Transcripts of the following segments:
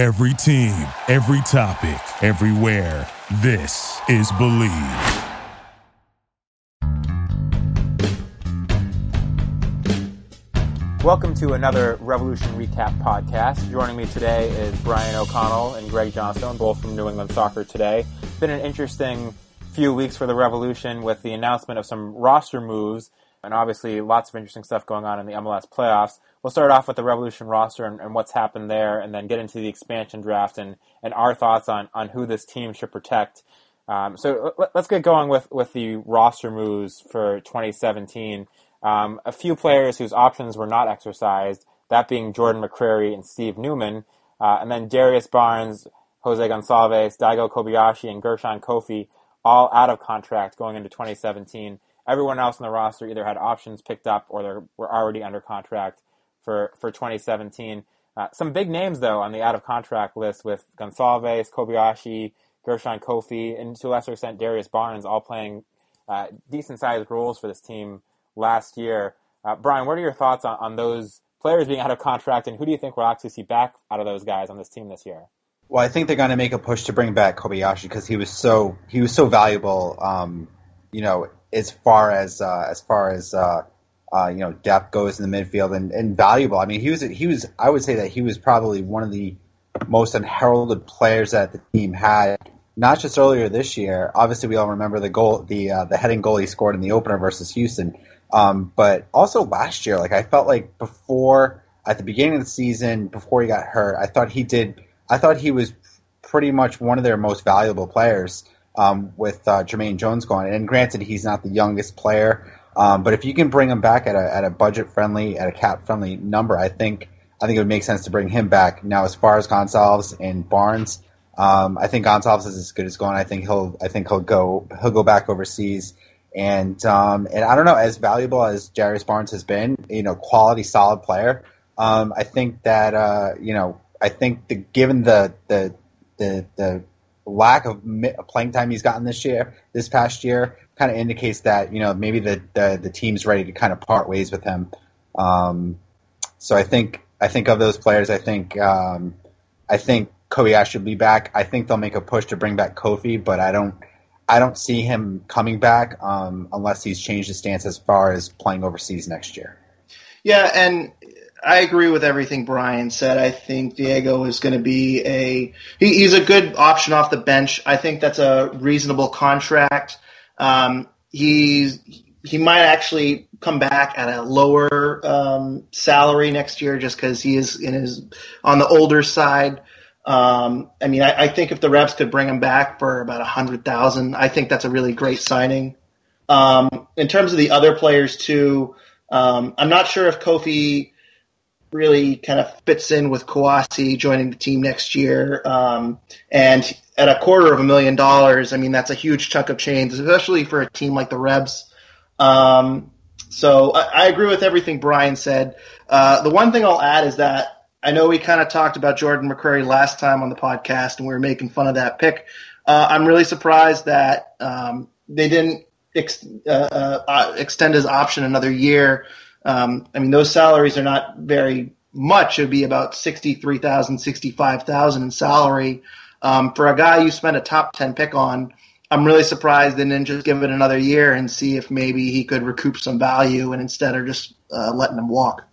Every team, every topic, everywhere. This is Believe. Welcome to another Revolution Recap podcast. Joining me today is Brian O'Connell and Greg Johnstone, both from New England Soccer Today. It's been an interesting few weeks for the Revolution with the announcement of some roster moves and obviously lots of interesting stuff going on in the MLS playoffs. We'll start off with the Revolution roster and, and what's happened there, and then get into the expansion draft and, and our thoughts on, on who this team should protect. Um, so let, us get going with, with the roster moves for 2017. Um, a few players whose options were not exercised, that being Jordan McCrary and Steve Neumann, uh, and then Darius Barnes, Jose Gonçalves, Daigo Kobayashi, and Gershon Koffie, all out of contract going into 2017. Everyone else in the roster either had options picked up or they were already under contract for, for 2017. Uh, some big names, though, on the out of contract list with Gonçalves, Kobayashi, Gershon Koffie, and to a lesser extent Darius Barnes, all playing uh, decent sized roles for this team last year. Uh, Brian, what are your thoughts on, on those players being out of contract, and who do you think we'll actually see back out of those guys on this team this year? Well, I think they're going to make a push to bring back Kobayashi because he was so he was so valuable. Um, you know, as far as uh, as far as uh, uh, you know depth goes in the midfield and, and valuable. I mean, he was he was I would say that he was probably one of the most unheralded players that the team had. Not just earlier this year. Obviously, we all remember the goal, the uh, the heading goal he scored in the opener versus Houston. Um, but also last year, like I felt like before at the beginning of the season, before he got hurt, I thought he did. I thought he was pretty much one of their most valuable players um, with uh, Jermaine Jones going. And granted, he's not the youngest player, um, but if you can bring him back at a, at a budget friendly, at a cap friendly number, I think I think it would make sense to bring him back. Now, as far as Gonçalves and Barnes, um, I think Gonçalves is as good as going. I think he'll I think he'll go he'll go back overseas. And um, and I don't know, as valuable as Darius Barnes has been, you know, quality, solid player. Um, I think that uh, you know, I think the, given the the the, the lack of playing time he's gotten this year, this past year, kind of indicates that you know maybe the, the, the team's ready to kind of part ways with him. Um, so I think I think of those players, I think um, I think Kobayashi should be back. I think they'll make a push to bring back Koffie, but I don't I don't see him coming back um, unless he's changed his stance as far as playing overseas next year. Yeah, and I agree with everything Brian said. I think Daigo is going to be a he, he's a good option off the bench. I think that's a reasonable contract. Um, he's he might actually come back at a lower um, salary next year just because he is in his on the older side. Um, I mean, I, I, think if the Revs could bring him back for about a hundred thousand, I think that's a really great signing. Um, in terms of the other players too, um, I'm not sure if Koffie really kind of fits in with Kouassi joining the team next year. Um, and at a quarter of a million dollars, I mean, that's a huge chunk of change, especially for a team like the Revs. Um, so I, I, agree with everything Brian said. Uh, the one thing I'll add is that I know we kind of talked about Jordan McCrary last time on the podcast, and we were making fun of that pick. Uh, I'm really surprised that um, they didn't ex- uh, uh extend his option another year. Um, I mean, those salaries are not very much. It would be about sixty-three thousand, sixty-five thousand in salary um, for a guy you spent a top ten pick on. I'm really surprised they didn't just give it another year and see if maybe he could recoup some value, and instead are just uh, letting him walk.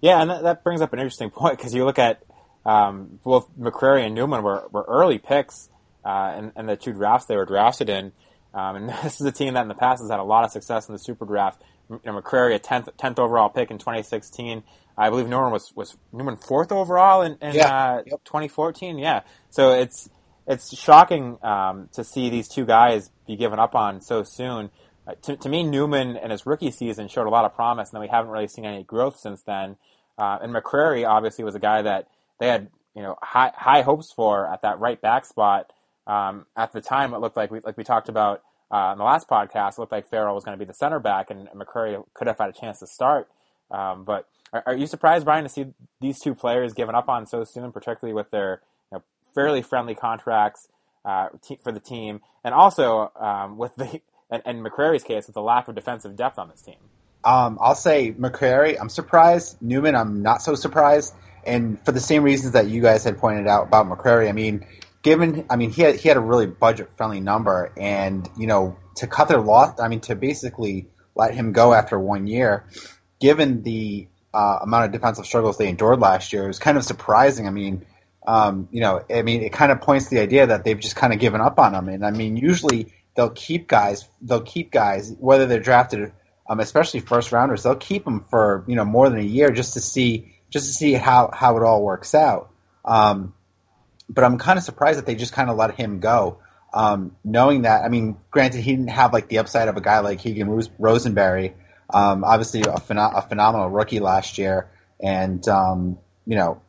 Yeah, and that, that brings up an interesting point because you look at um, both McCrary and Neumann were, were early picks uh, in, in, the two drafts they were drafted in. Um, and this is a team that in the past has had a lot of success in the super draft you know, McCrary a tenth tenth overall pick in 2016. I believe Neumann was was Neumann fourth overall in, in yeah. uh, yep. 2014. Yeah, so it's it's shocking um, to see these two guys be given up on so soon. Uh, to, to, me, Neumann in his rookie season showed a lot of promise, and then we haven't really seen any growth since then. Uh, and McCrary obviously was a guy that they had you know high high hopes for at that right back spot. Um, at the time, it looked like we like we talked about uh, in the last podcast, it looked like Farrell was going to be the center back, and McCrary could have had a chance to start. Um, but are, are, you surprised, Brian, to see these two players given up on so soon, particularly with their you know, fairly friendly contracts uh, for the team, and also um, with the and, and McCrary's case with the lack of defensive depth on this team? Um, I'll say McCrary. I'm surprised. Neumann, I'm not so surprised. and for the same reasons that you guys had pointed out about McCrary, I mean, given, I mean, he had he had a really budget friendly number, and you know, to cut their loss, I mean, to basically let him go after one year, given the uh, amount of defensive struggles they endured last year, it was kind of surprising. I mean, um, you know, I mean, it kind of points to the idea that they've just kind of given up on him. And I mean, usually they'll keep guys, they'll keep guys, whether they're drafted, um, especially first rounders, they'll keep them for you know more than a year just to see just to see how how it all works out. Um, but I'm kind of surprised that they just kind of let him go. Um, knowing that, I mean, granted, he didn't have like the upside of a guy like Keegan Rosenberry. Um, obviously, a, a, phenomenal rookie last year, and um, you know,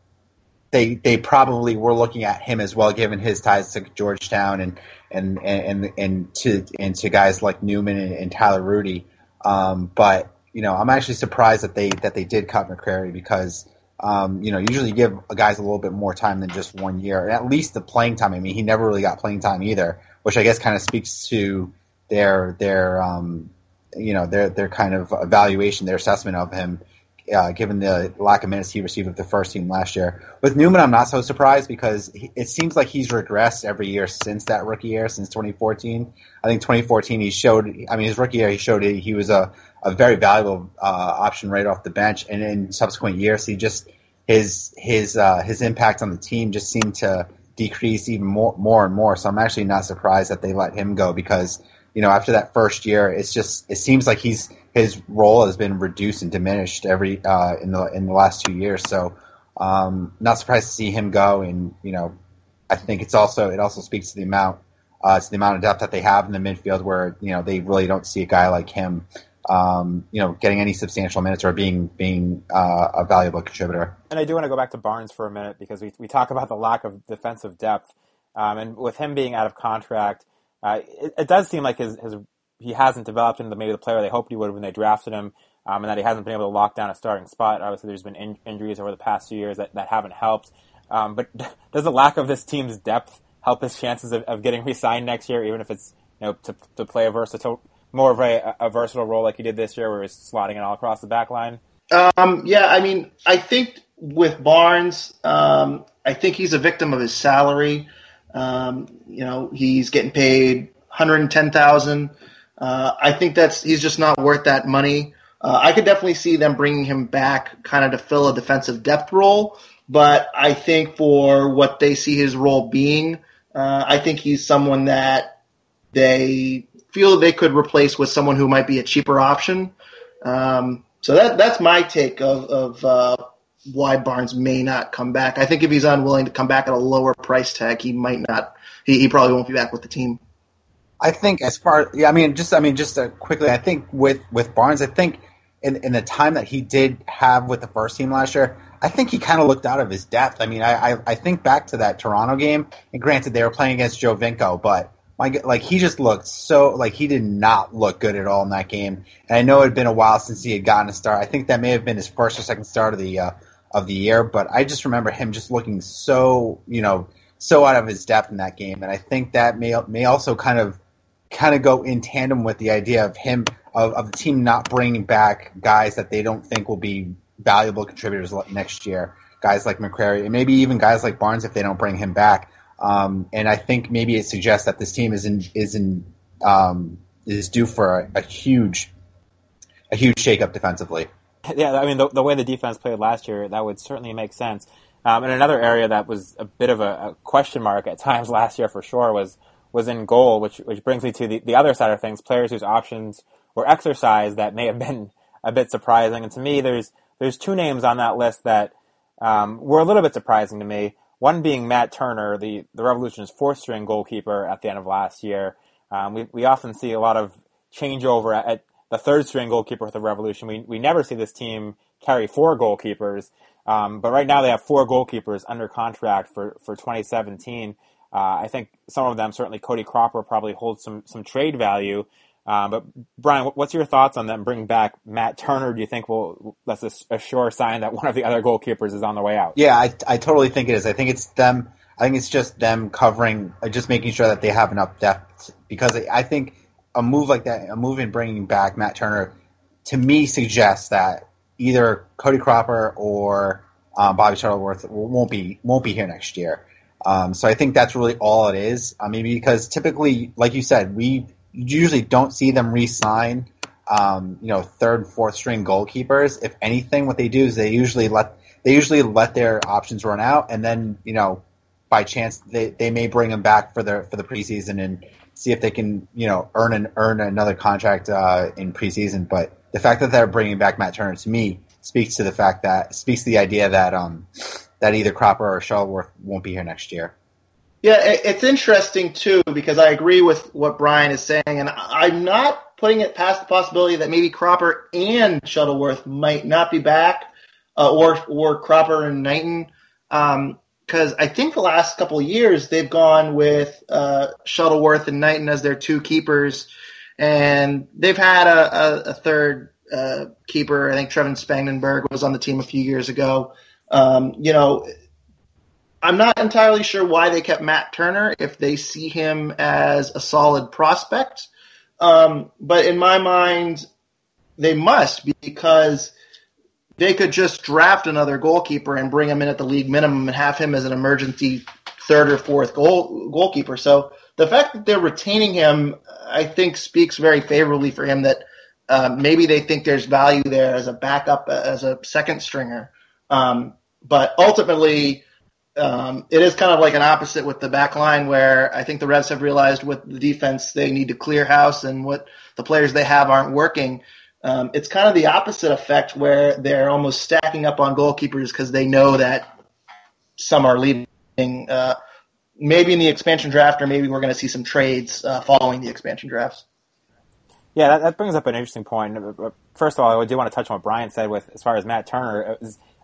they they probably were looking at him as well, given his ties to Georgetown and and and and to and to guys like Neumann and, and Tyler Rudy. Um, but you know, I'm actually surprised that they that they did cut McCrary because um, you know, usually you give guys a little bit more time than just one year, and at least the playing time. I mean, he never really got playing time either, which I guess kind of speaks to their their um, you know their their kind of evaluation, their assessment of him, uh, given the lack of minutes he received with the first team last year. With Neumann, I'm not so surprised because he, it seems like he's regressed every year since that rookie year, since 2014. I think 2014 he showed. I mean, his rookie year he showed he was a a very valuable uh, option right off the bench, and in subsequent years, he just his his uh, his impact on the team just seemed to decrease even more more and more. So I'm actually not surprised that they let him go because you know after that first year, it's just it seems like he's his role has been reduced and diminished every uh, in the in the last two years. So um, not surprised to see him go, and you know I think it's also it also speaks to the amount uh, to the amount of depth that they have in the midfield, where you know they really don't see a guy like him um, you know, getting any substantial minutes or being being uh, a valuable contributor. And I do want to go back to Barnes for a minute because we we talk about the lack of defensive depth, um, and with him being out of contract, uh, it, it, does seem like his, his he hasn't developed into maybe the player they hoped he would when they drafted him, um, and that he hasn't been able to lock down a starting spot. Obviously, there's been in, injuries over the past few years that, that haven't helped. Um, but does the lack of this team's depth help his chances of, of getting re-signed next year, even if it's you know to to play a versatile more of a, a versatile role like he did this year, where he's slotting it all across the back line? Um, yeah, I mean, I think with Barnes, um, I think he's a victim of his salary. Um, you know, he's getting paid 110,000. Uh, I think that's he's just not worth that money. Uh, I could definitely see them bringing him back, kind of to fill a defensive depth role. But I think for what they see his role being, uh, I think he's someone that they feel they could replace with someone who might be a cheaper option. Um, so that that's my take of, of uh, why Barnes may not come back. I think if he's unwilling to come back at a lower price tag, he might not. He, he probably won't be back with the team. I think as far, yeah, I mean, just I mean, just uh, quickly, I think with with Barnes, I think in in the time that he did have with the first team last year, I think he kind of looked out of his depth. I mean, I, I I think back to that Toronto game, and granted they were playing against Giovinco, but like like he just looked so like he did not look good at all in that game. And I know it had been a while since he had gotten a start. I think that may have been his first or second start of the uh, of the year, but I just remember him just looking so you know so out of his depth in that game. And I think that may may also kind of kind of go in tandem with the idea of him of, of the team not bringing back guys that they don't think will be valuable contributors next year. Guys like McCrary and maybe even guys like Barnes if they don't bring him back. Um, and I think maybe it suggests that this team is in is in um, is due for a, a huge a huge shakeup defensively. Yeah, I mean the, the way the defense played last year, that would certainly make sense. Um, and another area that was a bit of a, a, question mark at times last year for sure was was in goal, which which brings me to the, the other side of things: players whose options were exercised that may have been a bit surprising. And to me, there's there's two names on that list that um, were a little bit surprising to me. One being Matt Turner, the, the Revolution's fourth string goalkeeper at the end of last year. Um, we, we often see a lot of changeover at, at, the third string goalkeeper for the Revolution. We, we never see this team carry four goalkeepers, um, but right now they have four goalkeepers under contract for, for 2017. Uh, I think some of them, certainly Cody Cropper, probably holds some, some trade value. Um, but Brian, what's your thoughts on them bringing back Matt Turner? Do you think will that's a, a, sure sign that one of the other goalkeepers is on the way out? Yeah, I, I totally think it is. I think it's them. I think it's just them covering, uh, just making sure that they have enough depth. Because I think a move like that, a move in bringing back Matt Turner, to me suggests that either Cody Cropper or um, Bobby Shuttleworth won't be won't be here next year. Um, so I think that's really all it is. I mean, because typically, like you said, we usually don't see them re-sign, um, you know, third, fourth string goalkeepers. If anything, what they do is they usually let they usually let their options run out, and then you know, by chance they, they may bring them back for the for the preseason and see if they can you know earn an earn another contract uh, in preseason. But the fact that they're bringing back Matt Turner to me speaks to the fact that speaks to the idea that um, that either Cropper or Shuttleworth won't be here next year. Yeah, it's interesting too because I agree with what Brian is saying, and I'm not putting it past the possibility that maybe Cropper and Shuttleworth might not be back, uh, or or Cropper and Knighton, because um, I think the last couple of years they've gone with uh, Shuttleworth and Knighton as their two keepers, and they've had a, a, a third uh, keeper. I think Trevin Spangenberg was on the team a few years ago. Um, you know, I'm not entirely sure why they kept Matt Turner if they see him as a solid prospect. Um, but in my mind, they must because they could just draft another goalkeeper and bring him in at the league minimum and have him as an emergency third or fourth goal goalkeeper. So the fact that they're retaining him, I think, speaks very favorably for him. That uh, maybe they think there's value there as a backup, as a second stringer. Um, but ultimately, um, it is kind of like an opposite with the back line where I think the Revs have realized with the defense they need to clear house and what the players they have aren't working. Um, it's kind of the opposite effect where they're almost stacking up on goalkeepers because they know that some are leaving. Uh, maybe in the expansion draft, or maybe we're going to see some trades uh, following the expansion drafts. Yeah, that, that, brings up an interesting point. First of all, I do want to touch on what Brian said with as far as Matt Turner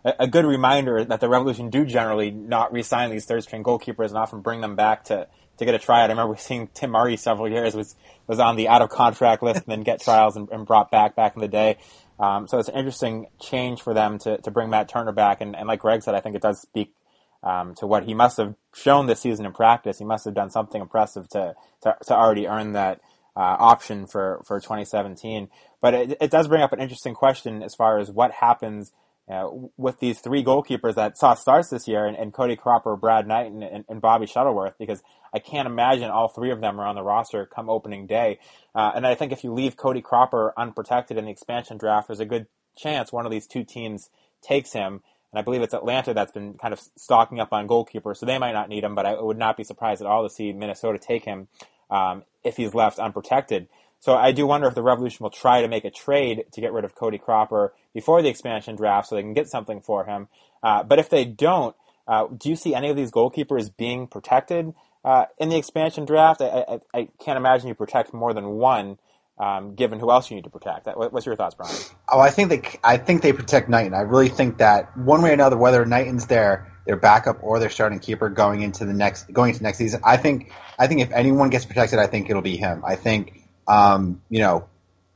a good reminder that the Revolution do generally not re-sign these third string goalkeepers and often bring them back to, to get a tryout. I remember seeing Tim Murray several years was was on the out of contract list and then get trials and, and brought back back in the day. Um, so it's an interesting change for them to, to bring Matt Turner back. And, and like Greg said, I think it does speak um, to what he must have shown this season in practice. He must have done something impressive to to, to already earn that uh, option for, for 2017. But it, it does bring up an interesting question as far as what happens – uh, with these three goalkeepers that saw starts this year, and, and Cody Cropper, Brad Knight, and, and, and, Bobby Shuttleworth, because I can't imagine all three of them are on the roster come opening day. Uh, and I think if you leave Cody Cropper unprotected in the expansion draft, there's a good chance one of these two teams takes him. And I believe it's Atlanta that's been kind of stocking up on goalkeepers, so they might not need him, but I would not be surprised at all to see Minnesota take him um, if he's left unprotected. So I do wonder if the Revolution will try to make a trade to get rid of Cody Cropper before the expansion draft so they can get something for him. Uh, but if they don't, uh, do you see any of these goalkeepers being protected uh, in the expansion draft? I, I, I, can't imagine you protect more than one, um, given who else you need to protect. What's your thoughts, Brian? Oh, I think they, I think they protect Knighton. I really think that one way or another, whether Knighton's their their backup or their starting keeper going into the next going into next season, I think I think if anyone gets protected, I think it'll be him. I think um, you know,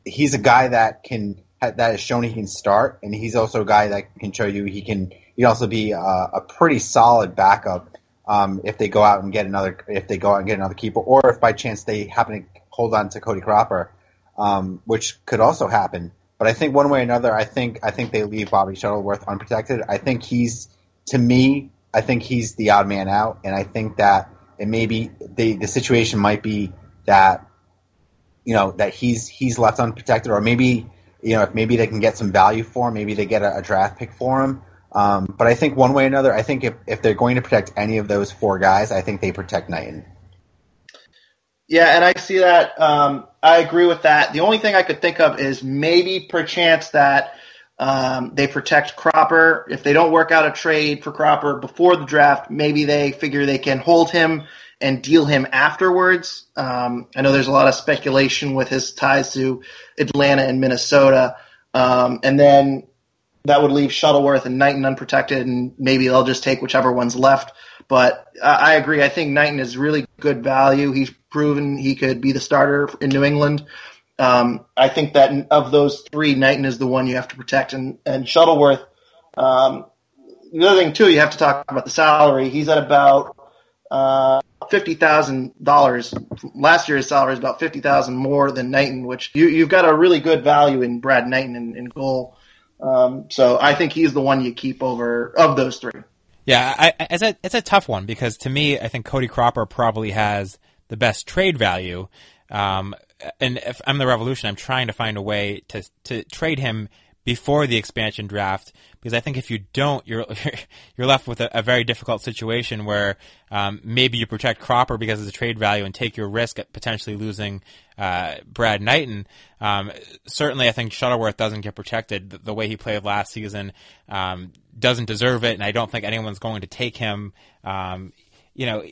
he's a guy that can that has shown he can start, and he's also a guy that can show you he can. He also be a, a pretty solid backup um, if they go out and get another if they go out and get another keeper, or if by chance they happen to hold on to Cody Cropper, um, which could also happen. But I think one way or another, I think I think they leave Bobby Shuttleworth unprotected. I think he's to me, I think he's the odd man out, and I think that it may be the the situation might be that you know that he's he's left unprotected, or maybe you know if maybe they can get some value for him, maybe they get a, a draft pick for him. Um, but I think one way or another, I think if, if they're going to protect any of those four guys, I think they protect Knighton. Yeah, and I see that. Um, I agree with that. The only thing I could think of is maybe perchance that um, they protect Cropper. If they don't work out a trade for Cropper before the draft, maybe they figure they can hold him and deal him afterwards. Um, I know there's a lot of speculation with his ties to Atlanta and Minnesota. Um, and then that would leave Shuttleworth and Knighton unprotected, and maybe they'll just take whichever one's left. But I agree. I think Knighton is really good value. He's proven he could be the starter in New England. Um, I think that of those three, Knighton is the one you have to protect, and, and Shuttleworth. Um, the other thing too, you have to talk about the salary. He's at about uh, fifty thousand dollars. Last year's salary is about fifty thousand more than Knighton, which you, you've got a really good value in Brad Knighton in, in goal. Um, so I think he's the one you keep over of those three. Yeah, I, it's a it's a tough one because to me, I think Cody Cropper probably has the best trade value. Um, and if I'm the Revolution, I'm trying to find a way to to trade him before the expansion draft because I think if you don't, you're you're left with a, a very difficult situation where um, maybe you protect Cropper because of the trade value and take your risk at potentially losing uh, Brad Knighton. Um, certainly, I think Shuttleworth doesn't get protected the, the way he played last season. Um, doesn't deserve it, and I don't think anyone's going to take him um, you know,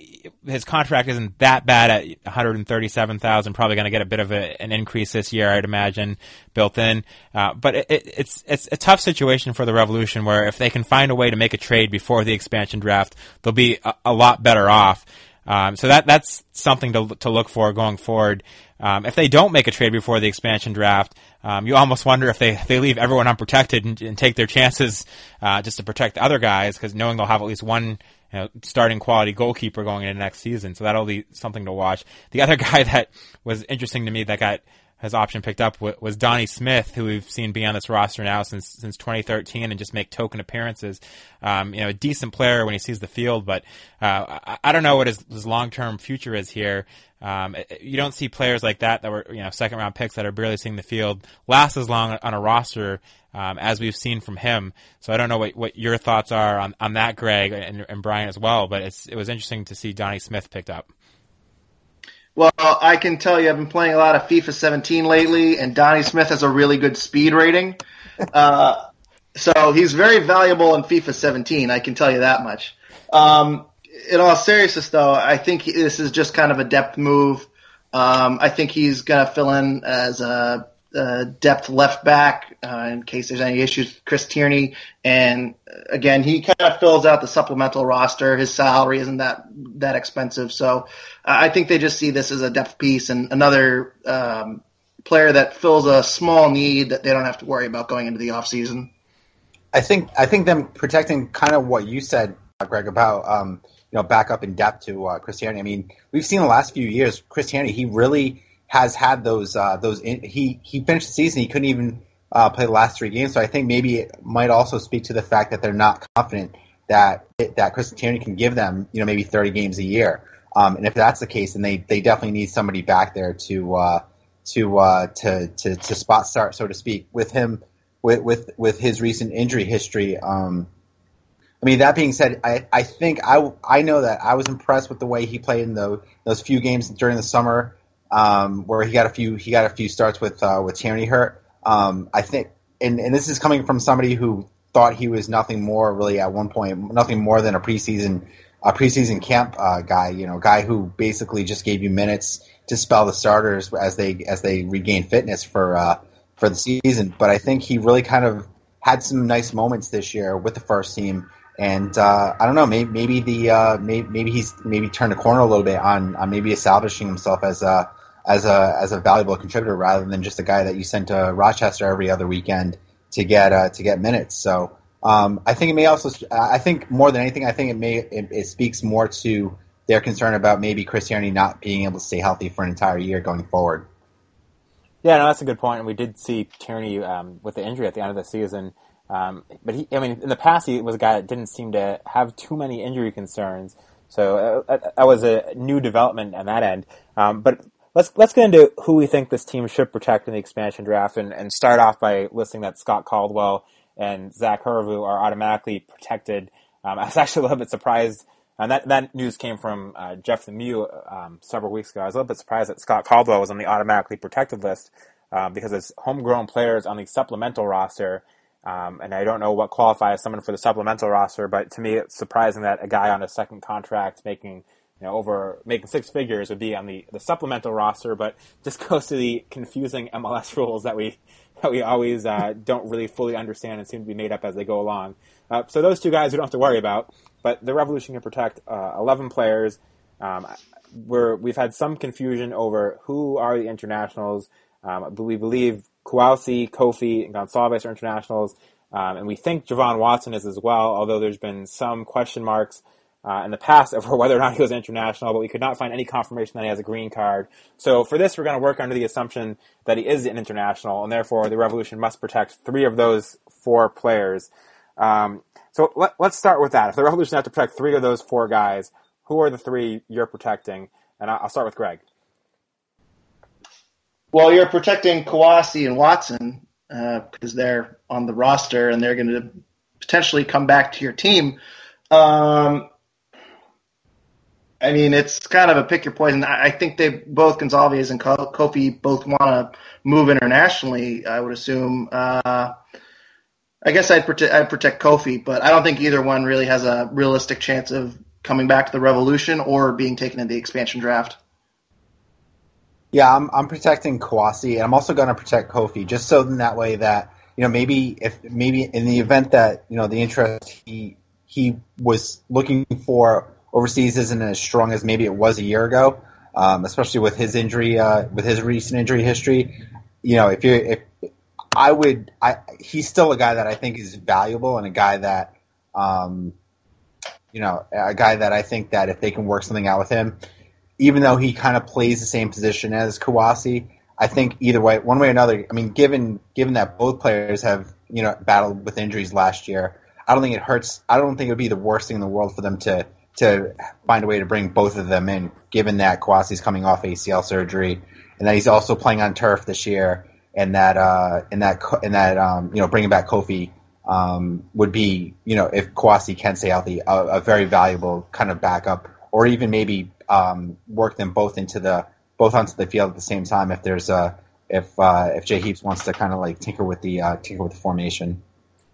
his contract isn't that bad at 137,000. Probably going to get a bit of a, an increase this year, I'd imagine, built in. Uh, but it, it, it's it's a tough situation for the Revolution, where if they can find a way to make a trade before the expansion draft, they'll be a, a lot better off. Um, so that that's something to to look for going forward. Um, if they don't make a trade before the expansion draft, um, you almost wonder if they, they leave everyone unprotected and, and take their chances uh, just to protect the other guys, because knowing they'll have at least one you know, starting quality goalkeeper going into next season. So that'll be something to watch. The other guy that was interesting to me that got his option picked up was Donnie Smith, who we've seen be on this roster now since since 2013 and just make token appearances. Um, you know, a decent player when he sees the field, but uh, I, I, don't know what his, his long term future is here. Um, you don't see players like that that were you know second round picks that are barely seeing the field last as long on a roster um, as we've seen from him. So I don't know what, what your thoughts are on, on that, Greg, and, and Brian as well. But it's, it was interesting to see Donnie Smith picked up. Well, I can tell you, I've been playing a lot of FIFA 17 lately, and Donnie Smith has a really good speed rating. Uh, so he's very valuable in FIFA 17. I can tell you that much. Um, in all seriousness, though, I think this is just kind of a depth move. Um, I think he's going to fill in as a uh, depth left back uh, in case there's any issues with Chris Tierney. And uh, again, he kind of fills out the supplemental roster. His salary isn't that that expensive, so uh, I think they just see this as a depth piece and another um, player that fills a small need that they don't have to worry about going into the off season. I think I think them protecting kind of what you said, Greg, about um, you know back up in depth to uh, Chris Tierney. I mean, we've seen the last few years Chris Tierney. He really has had those uh, those in, he he finished the season he couldn't even uh, play the last three games so I think maybe it might also speak to the fact that they're not confident that that Chris Tierney can give them you know maybe 30 games a year um, and if that's the case then they they definitely need somebody back there to uh, to, uh, to to to spot start so to speak with him with with with his recent injury history um, I mean, that being said, I, I think I, I know that I was impressed with the way he played in the, those few games during the summer um, where he got a few he got a few starts with uh, with Tierney hurt. Um, I think, and, and this is coming from somebody who thought he was nothing more really at one point, nothing more than a preseason a preseason camp uh, guy. You know, a guy who basically just gave you minutes to spell the starters as they as they regain fitness for uh, for the season. But I think he really kind of had some nice moments this year with the first team. And uh, I don't know, maybe, maybe the uh, maybe, maybe he's maybe turned a corner a little bit on, on maybe establishing himself as a as a as a valuable contributor rather than just a guy that you sent to Rochester every other weekend to get uh, to get minutes. So um, I think it may also I think more than anything I think it may it, it speaks more to their concern about maybe Chris Tierney not being able to stay healthy for an entire year going forward. Yeah, no, that's a good point. And we did see Tierney um, with the injury at the end of the season. Um, but he, I mean, in the past, he was a guy that didn't seem to have too many injury concerns. So uh, that was a new development on that end. Um, but let's let's get into who we think this team should protect in the expansion draft, and, and start off by listing that Scott Caldwell and Zach Herivaux are automatically protected. Um, I was actually a little bit surprised, and that that news came from uh, Jeff Lemieux um, several weeks ago. I was a little bit surprised that Scott Caldwell was on the automatically protected list um, because it's homegrown players on the supplemental roster. Um, and I don't know what qualifies someone for the supplemental roster, but to me, it's surprising that a guy on a second contract making you know, over making six figures would be on the, the supplemental roster, but just goes to the confusing MLS rules that we that we always uh, don't really fully understand and seem to be made up as they go along. Uh, so those two guys we don't have to worry about, but the Revolution can protect uh, 11 players. Um, we're, we've had some confusion over who are the internationals. Um, we believe Kouassi, Koffie, and Gonçalves are internationals, um, and we think Je-Vaughn Watson is as well, although there's been some question marks uh, in the past over whether or not he was international, but we could not find any confirmation that he has a green card. So for this, we're going to work under the assumption that he is an international, and therefore the Revolution must protect three of those four players. Um, so let, us start with that. If the Revolution have to protect three of those four guys, who are the three you're protecting? And I'll start with Greg. Well, you're protecting Kouassi and Watson because uh, they're on the roster and they're going to potentially come back to your team. Um, I mean, it's kind of a pick your poison. I think they both Gonzalez and Koffie both want to move internationally. I would assume. Uh, I guess I'd protect I'd protect Koffie, but I don't think either one really has a realistic chance of coming back to the Revolution or being taken in the expansion draft. Yeah, I'm I'm protecting Kouassi, and I'm also going to protect Koffie, just so in that way that you know maybe if maybe in the event that you know the interest he he was looking for overseas isn't as strong as maybe it was a year ago, um, especially with his injury uh, with his recent injury history. You know, if you if I would, I he's still a guy that I think is valuable and a guy that, um, you know, a guy that I think that if they can work something out with him, even though he kind of plays the same position as Kouassi, I think either way, one way or another. I mean, given given that both players have you know battled with injuries last year, I don't think it hurts. I don't think it would be the worst thing in the world for them to to find a way to bring both of them in, given that Kouassi's coming off ACL surgery and that he's also playing on turf this year, and that uh, and that and that um, you know bringing back Koffie um, would be you know if Kouassi can stay healthy, a, a very valuable kind of backup, or even maybe um, work them both into the both onto the field at the same time if there's a if uh, if Jay Heaps wants to kind of like tinker with the uh, tinker with the formation.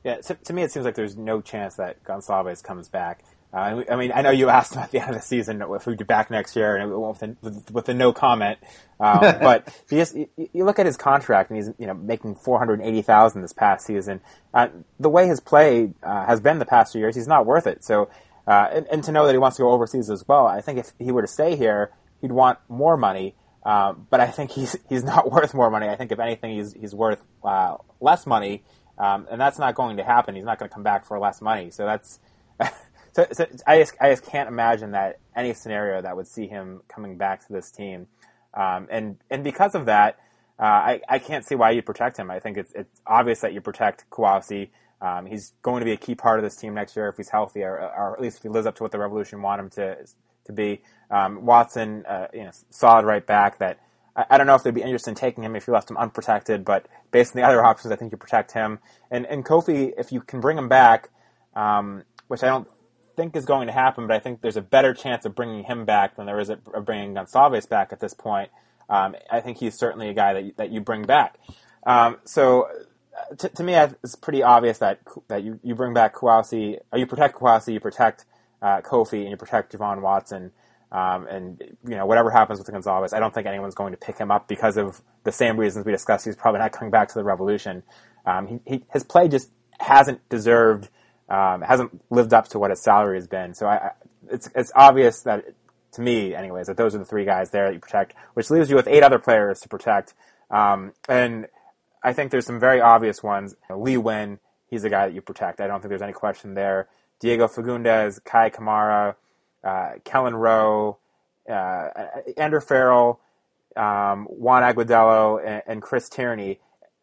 Yeah, to, to, me it seems like there's no chance that Gonzalez comes back. Uh, I mean, I know you asked him at the end of the season if he'd be back next year, and with a, with, with a no comment. Um, but you just you, you, look at his contract, and he's you know making four hundred eighty thousand this past season. Uh, the way his play uh, has been the past few years, he's not worth it. So uh, and, and, to know that he wants to go overseas as well, I think if he were to stay here, he'd want more money. Uh, but I think he's he's not worth more money. I think if anything, he's he's worth uh, less money, um, and that's not going to happen. He's not going to come back for less money. So that's so, so, I just I just can't imagine that any scenario that would see him coming back to this team. Um, and and because of that, uh, I I can't see why you protect him. I think it's it's obvious that you protect Kouassi. Um, he's going to be a key part of this team next year if he's healthy, or, or, at least if he lives up to what the Revolution want him to to be. Um, Watson, uh, you know, solid right back. That I, I, don't know if they'd be interested in taking him if you left him unprotected, but based on the other options, I think you protect him. And and Koffie, if you can bring him back, um, which I don't think is going to happen, but I think there's a better chance of bringing him back than there is of bringing Gonçalves back at this point. Um, I think he's certainly a guy that you, that you bring back. Um, so to, to me, it's pretty obvious that that you, you bring back Kouassi, or you protect Kouassi, you protect uh, Koffie, and you protect Je-Vaughn Watson. Um, and you know whatever happens with Gonzalez, I don't think anyone's going to pick him up because of the same reasons we discussed. He's probably not coming back to the Revolution. Um, he, he, his play just hasn't deserved, um, hasn't lived up to what his salary has been. So I, I, it's it's obvious that to me, anyways, that those are the three guys there that you protect, which leaves you with eight other players to protect. Um, and I think there's some very obvious ones. Lee Nguyen, he's the guy that you protect. I don't think there's any question there. Diego Fagundez, Kei Kamara, uh, Kelyn Rowe, uh, Andrew Farrell, um, Juan Agudelo, and, and Chris Tierney.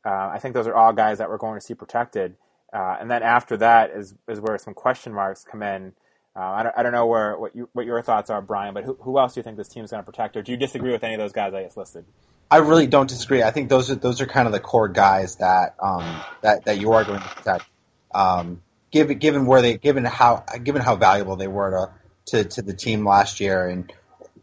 Uh, I think those are all guys that we're going to see protected. Uh, and then after that is is where some question marks come in. Uh, I, don't, I don't know where what you, what your thoughts are, Brian. But who, who else do you think this team is going to protect, or do you disagree with any of those guys I just listed? I really don't disagree. I think those are those are kind of the core guys that um, that that you are going to protect. Um, given given where they given how given how valuable they were to to, to the team last year, and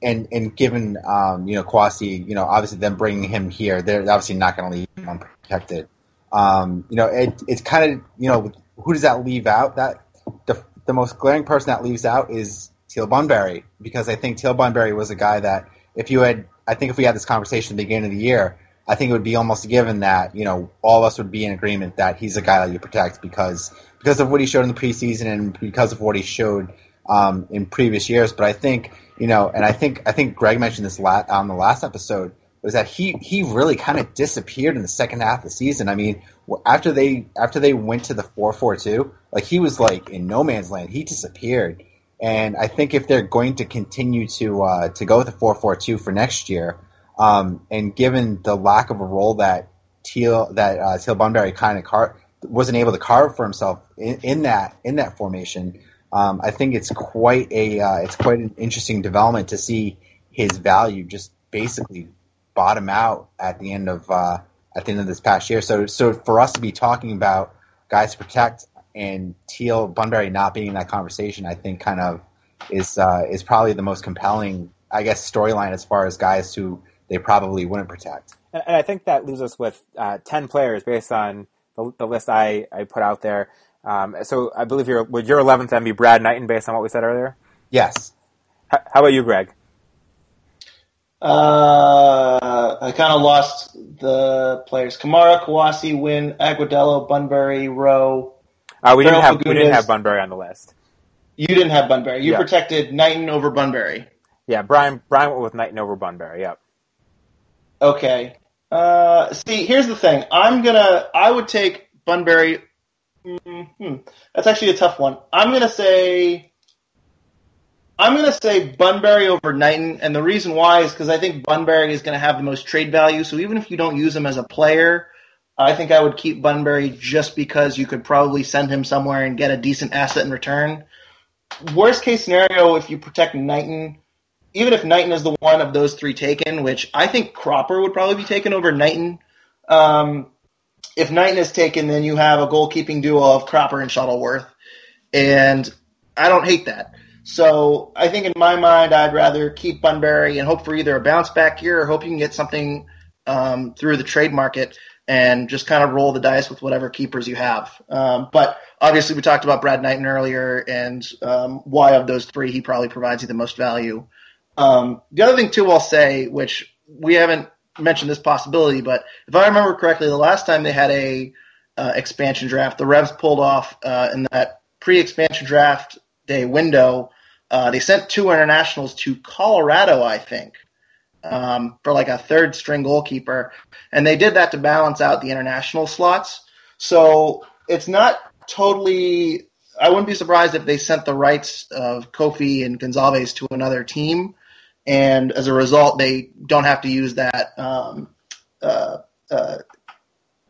and and given um, you know Kouassi, you know obviously them bringing him here, they're obviously not going to leave him unprotected. Um, you know it, it's kind of you know who does that leave out? That the the most glaring person that leaves out is Teal Bunbury because I think Teal Bunbury was a guy that if you had I think if we had this conversation at the beginning of the year, I think it would be almost a given that you know all of us would be in agreement that he's a guy that you protect because because of what he showed in the preseason and because of what he showed um, in previous years. But I think you know, and I think I think Greg mentioned this on the last episode was that he he really kind of disappeared in the second half of the season. I mean, after they after they went to the four four two, like he was like in no man's land. He disappeared. And I think if they're going to continue to uh, to go with the four four two for next year, um, and given the lack of a role that Teal that uh, Teal Bunbury kind of car- wasn't able to carve for himself in, in that in that formation. Um, I think it's quite a uh, it's quite an interesting development to see his value just basically bottom out at the end of uh, at the end of this past year. So so for us to be talking about guys to protect and Teal Bunbury not being in that conversation, I think kind of is uh, is probably the most compelling, I guess, storyline as far as guys who they probably wouldn't protect. And, and I think that leaves us with uh, ten players based on the, the, list I, I put out there. Um, so I believe your would your eleventh then be Brad Knighton based on what we said earlier? Yes. H- how about you, Greg? Uh, I kind of lost the players: Kamara, Kouassi, Nguyen, Agudelo, Bunbury, Rowe. Uh, we didn't have we didn't have Bunbury on the list. You didn't have Bunbury. You Yeah. protected Knighton over Bunbury. Yeah, Brian Brian went with Knighton over Bunbury. Yep. Okay. Uh, see, here's the thing. I'm gonna. I would take Bunbury. hmm That's actually a tough one. I'm gonna say. I'm gonna say Bunbury over Knighton, and the reason why is because I think Bunbury is gonna have the most trade value. So even if you don't use him as a player, I think I would keep Bunbury just because you could probably send him somewhere and get a decent asset in return. Worst case scenario, if you protect Knighton, even if Knighton is the one of those three taken, which I think Cropper would probably be taken over Knighton. Um, if Knighton is taken, then you have a goalkeeping duo of Cropper and Shuttleworth, and I don't hate that. So I think in my mind, I'd rather keep Bunbury and hope for either a bounce back year or hope you can get something um, through the trade market and just kind of roll the dice with whatever keepers you have. Um, but obviously, we talked about Brad Knighton earlier and um, why of those three he probably provides you the most value. Um, the other thing too, I'll say, which we haven't mentioned this possibility, but if I remember correctly, the last time they had a uh, expansion draft, the Revs pulled off uh, in that pre-expansion draft day window. Uh, they sent two internationals to Colorado, I think, um, for like a third string goalkeeper, and they did that to balance out the international slots. So it's not totally. I wouldn't be surprised if they sent the rights of Koffie and Gonzalez to another team, and as a result, they don't have to use that um, uh, uh,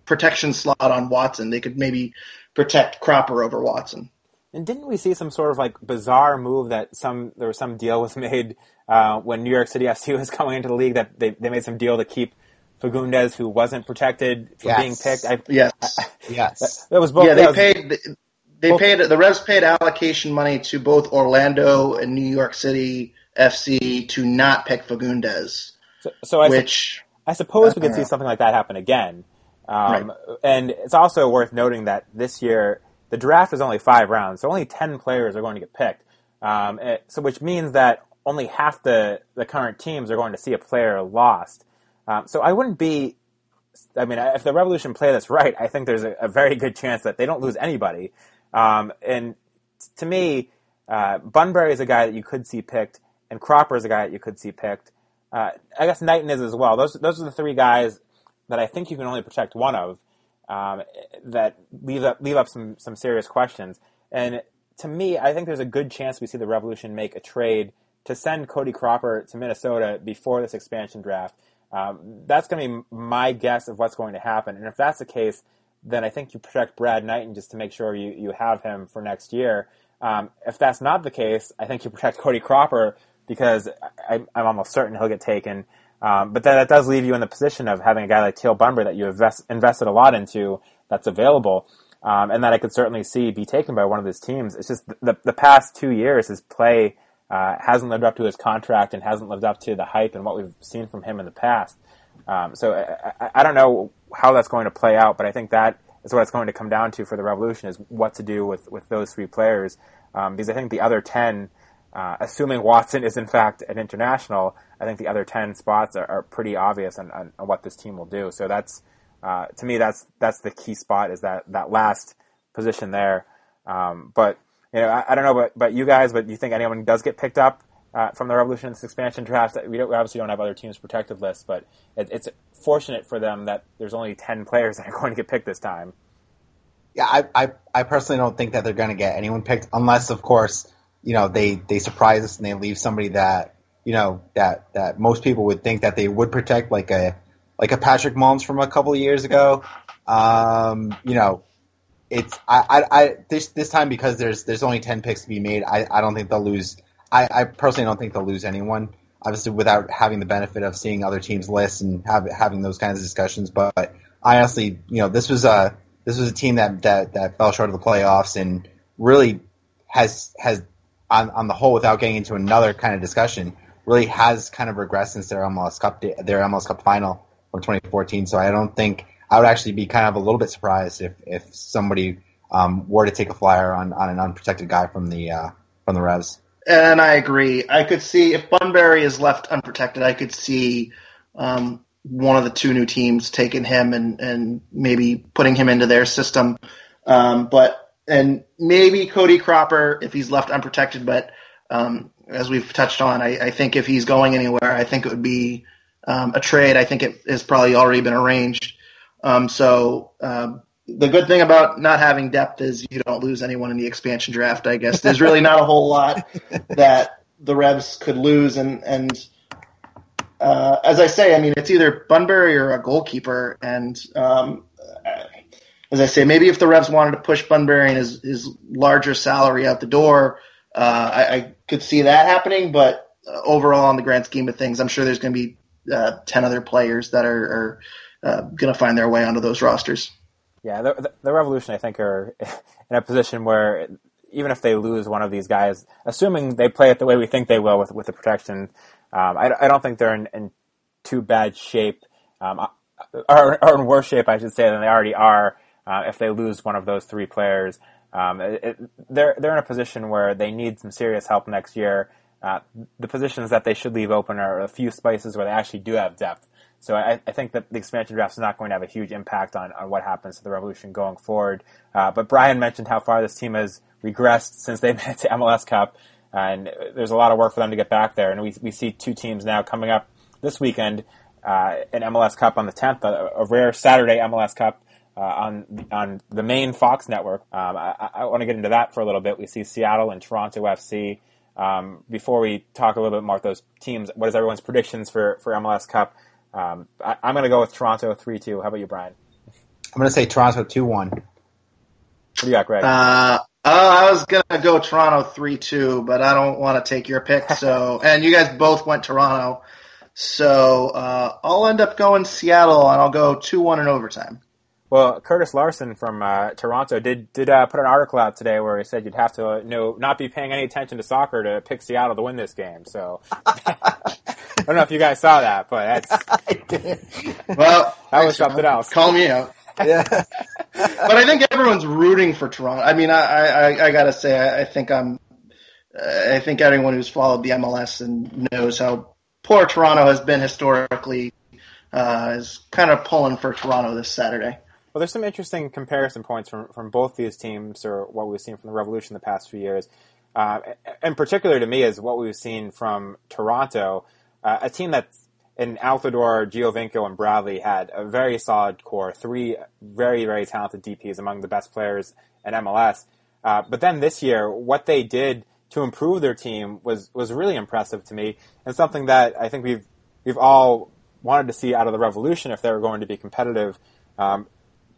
protection slot on Watson. They could maybe protect Cropper over Watson. And didn't we see some sort of like bizarre move that some there was some deal was made uh, when New York City FC was coming into the league that they, they made some deal to keep Fagundez who wasn't protected from Yes. being picked. I, Yes. Yes. that was both. yeah, they was- paid. They both- paid. The Revs paid allocation money to both Orlando and New York City FC to not pick Fagundez, So, so I, which I suppose we could Uh, see something like that happen again. Um, And it's also worth noting that this year the draft is only five rounds, so only ten players are going to get picked. Um, eh, so which means that only half the the current teams are going to see a player lost. Um, so I wouldn't be. I mean, if the Revolution play this right, I think there's a, a very good chance that they don't lose anybody. Um, and to me, uh, Bunbury is a guy that you could see picked, and Cropper is a guy that you could see picked. Uh, I guess Knighton is as well. Those those are the three guys that I think you can only protect one of. Um, that leave up leave up some some serious questions. And to me, I think there's a good chance we see the Revolution make a trade to send Cody Cropper to Minnesota before this expansion draft. Um, that's going to be my guess of what's going to happen. And if that's the case, then I think you protect Brad Knighton just to make sure you, you have him for next year. Um, if that's not the case, I think you protect Cody Cropper because I, I'm almost certain he'll get taken. Um, but then that does leave you in the position of having a guy like Teal Bunbury that you invest, invested a lot into that's available, um, and that I could certainly see be taken by one of his teams. It's just the the past two years his play uh, hasn't lived up to his contract and hasn't lived up to the hype and what we've seen from him in the past. Um, so I, I, I don't know how that's going to play out, but I think that is what it's going to come down to for the Revolution is what to do with, with those three players. Um, because I think the other 10, uh, assuming Watson is in fact an international, I think the other 10 spots are, are pretty obvious on, on, on what this team will do. So that's, uh, to me, that's, that's the key spot is that, that last position there. Um, but, you know, I, I don't know about, about you guys, but do you think anyone does get picked up uh, from the Revolution this expansion draft? We, don't, we obviously don't have other teams' protective lists, but it, it's fortunate for them that there's only 10 players that are going to get picked this time. Yeah, I, I, I personally don't think that they're going to get anyone picked unless, of course, you know, they, they surprise us and they leave somebody that, you know, that, that most people would think that they would protect, like a, like a Patrick Mullins from a couple of years ago. Um, you know, it's I, I, I this this time because there's there's only ten picks to be made. I, I don't think they'll lose. I, I personally don't think they'll lose anyone. Obviously, without having the benefit of seeing other teams' lists and have, having those kinds of discussions. But I honestly, you know, this was a this was a team that that, that fell short of the playoffs and really has has on on the whole, without getting into another kind of discussion, really has kind of regressed since their MLS Cup their MLS Cup final from 2014. So I don't think I would actually be kind of a little bit surprised if if somebody um, were to take a flyer on, on an unprotected guy from the uh, from the Revs. And I agree. I could see if Bunbury is left unprotected, I could see um, one of the two new teams taking him and, and maybe putting him into their system. Um, but and maybe Cody Cropper if he's left unprotected. But um, as we've touched on, I, I, think if he's going anywhere, I think it would be um, a trade. I think it has probably already been arranged. Um, so um, the good thing about not having depth is you don't lose anyone in the expansion draft. I guess there's really not a whole lot that the Revs could lose, and and uh, as I say, I mean it's either Bunbury or a goalkeeper, and um, as I say, maybe if the Revs wanted to push Bunbury and his his larger salary out the door, uh, I, I, could see that happening. But uh, overall, in the grand scheme of things, I'm sure there's going to be uh, ten other players that are. are uh, going to find their way onto those rosters. Yeah, the, the Revolution, I think, are in a position where even if they lose one of these guys, assuming they play it the way we think they will with with the protection, um, I, I, don't think they're in, in too bad shape, um, uh, or, in worse shape, I should say, than they already are. Uh, if they lose one of those three players, um, it, it, they're they're in a position where they need some serious help next year. Uh, the positions that they should leave open are a few spaces where they actually do have depth. So I, I, think that the expansion draft is not going to have a huge impact on, on what happens to the Revolution going forward. Uh, but Brian mentioned how far this team has regressed since they made it to MLS Cup, and there's a lot of work for them to get back there. And we, we see two teams now coming up this weekend uh, in MLS Cup on the 10th, a, a rare Saturday MLS Cup. Uh, on on the main Fox network, um, I, I want to get into that for a little bit. We see Seattle and Toronto FC. Um, before we talk a little bit more about those teams, what is everyone's predictions for, for MLS Cup? Um, I, am going to go with Toronto 3 2. How about you, Brian? I'm going to say Toronto 2 1. What do you got, Greg? Uh, oh, I was going to go Toronto 3 2, but I don't want to take your pick. So, and you guys both went Toronto. So uh, I'll end up going Seattle, and I'll go 2 1 in overtime. Well, Curtis Larson from uh, Toronto did did uh, put an article out today where he said you'd have to you know, not be paying any attention to soccer to pick Seattle to win this game. So I don't know if you guys saw that, but that's well, that was something else. Call me out. Yeah, but I think everyone's rooting for Toronto. I mean, I I, I gotta say, I, I think I'm. I think anyone who's followed the MLS and knows how poor Toronto has been historically uh, is kind of pulling for Toronto this Saturday. Well, there's some interesting comparison points from, from both these teams, or what we've seen from the Revolution the past few years. Uh, particular to me is what we've seen from Toronto, uh, a team that in Altidore, Giovinco, and Bradley had a very solid core, three very, very talented DPs among the best players in MLS. Uh, but then this year, what they did to improve their team was, was really impressive to me, and something that I think we've we've all wanted to see out of the Revolution if they were going to be competitive. Um,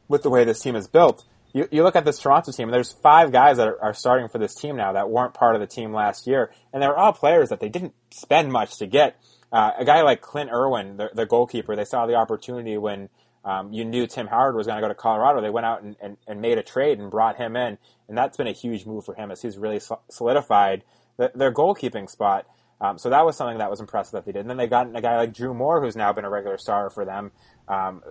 with the way this team is built, you, you look at this Toronto team, and there's five guys that are, are, starting for this team now that weren't part of the team last year, and they're all players that they didn't spend much to get. Uh, a guy like Clint Irwin, the, the, goalkeeper, they saw the opportunity when um, you knew Tim Howard was going to go to Colorado. They went out and, and, and, made a trade and brought him in, and that's been a huge move for him as he's really solidified the, their goalkeeping spot. Um, so that was something that was impressive that they did. And then they got a guy like Drew Moore, who's now been a regular star for them um,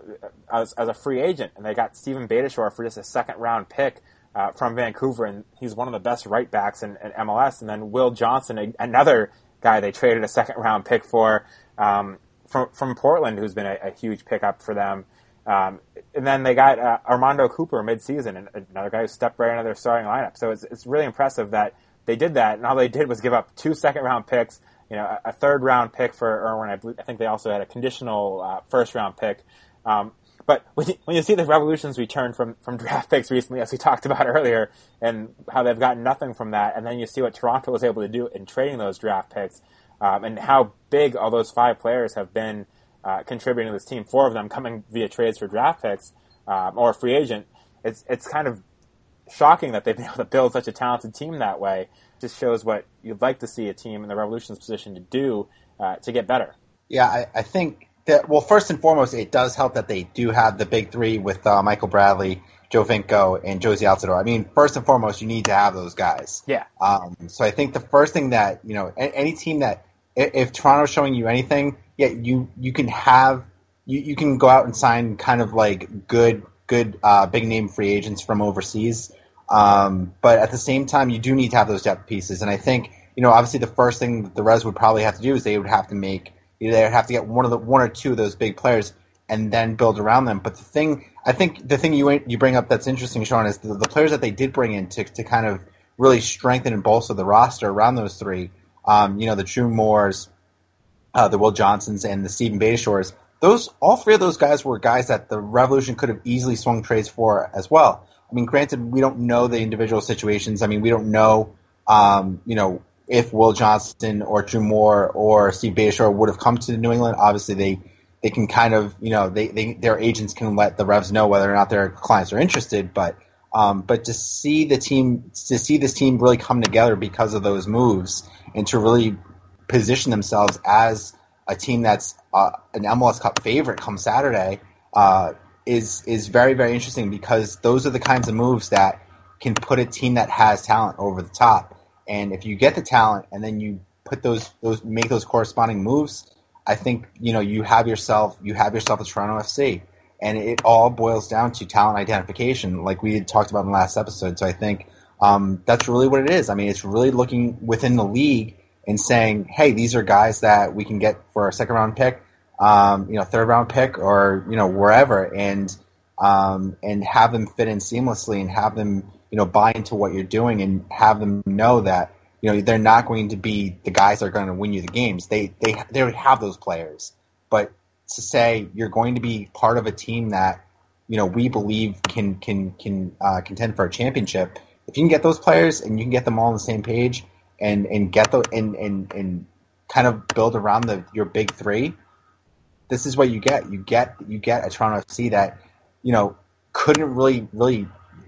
as, as, a free agent. And they got Stephen Beitashour for just a second round pick uh, from Vancouver, and he's one of the best right backs in, in MLS. And then Will Johnson, another guy they traded a second round pick for um, from, from Portland, who's been a, a huge pickup for them. Um, and then they got uh, Armando Cooper midseason, and another guy who stepped right into their starting lineup. So it's, it's really impressive that they did that, and all they did was give up two second round picks, you know, a, a third round pick for Irwin. I, believe, I think they also had a conditional uh, first round pick. Um, but when you, when you see the Revolutions return from, from draft picks recently, as we talked about earlier, and how they've gotten nothing from that, and then you see what Toronto was able to do in trading those draft picks, um, and how big all those five players have been uh, contributing to this team, four of them coming via trades for draft picks um, or free agent, it's it's kind of shocking that they've been able to build such a talented team that way. Just shows what you'd like to see a team in the Revolution's position to do uh, to get better. Yeah, I, I, think that, well, first and foremost, it does help that they do have the big three with uh, Michael Bradley, Giovinco, and Jozy Altidore. I mean, first and foremost, you need to have those guys. Yeah. Um, so I think the first thing that, you know, any team that, if Toronto's showing you anything, yeah, you, you can have, you, you can go out and sign kind of like good, good, uh, big name free agents from overseas. Um, but at the same time, you do need to have those depth pieces. And I think, you know, obviously the first thing that the Revs would probably have to do is they would have to make they would have to get one of the one or two of those big players and then build around them. But the thing I think the thing you you bring up that's interesting, Sean, is the, the players that they did bring in to to kind of really strengthen and bolster the roster around those three. Um, you know, the Drew Moores, uh, the Will Johnsons, and the Stephen Beitashours. Those all three of those guys were guys that the Revolution could have easily swung trades for as well. I mean, granted, we don't know the individual situations. I mean, we don't know, um, you know, if Will Johnson or Drew Moore or Steve Beitashour would have come to New England. Obviously, they they can kind of you know they, they their agents can let the Revs know whether or not their clients are interested. But um, but to see the team to see this team really come together because of those moves and to really position themselves as a team that's uh, an MLS Cup favorite come Saturday uh, is is very very interesting because those are the kinds of moves that can put a team that has talent over the top. And if you get the talent and then you put those those make those corresponding moves, I think you know you have yourself you have yourself a Toronto FC, and it all boils down to talent identification, like we had talked about in the last episode. So I think um, that's really what it is. I mean, it's really looking within the league and saying, hey, these are guys that we can get for our second round pick, um, you know, third round pick, or you know wherever, and um, and have them fit in seamlessly and have them you know, buy into what you're doing and have them know that, you know, they're not going to be the guys that are going to win you the games. They, they, they have those players. But to say you're going to be part of a team that, you know, we believe can, can, can, uh, contend for a championship, if you can get those players and you can get them all on the same page and, and get the, and, and, and kind of build around the, your big three, this is what you get. You get, you get a Toronto FC that, you know, couldn't really, really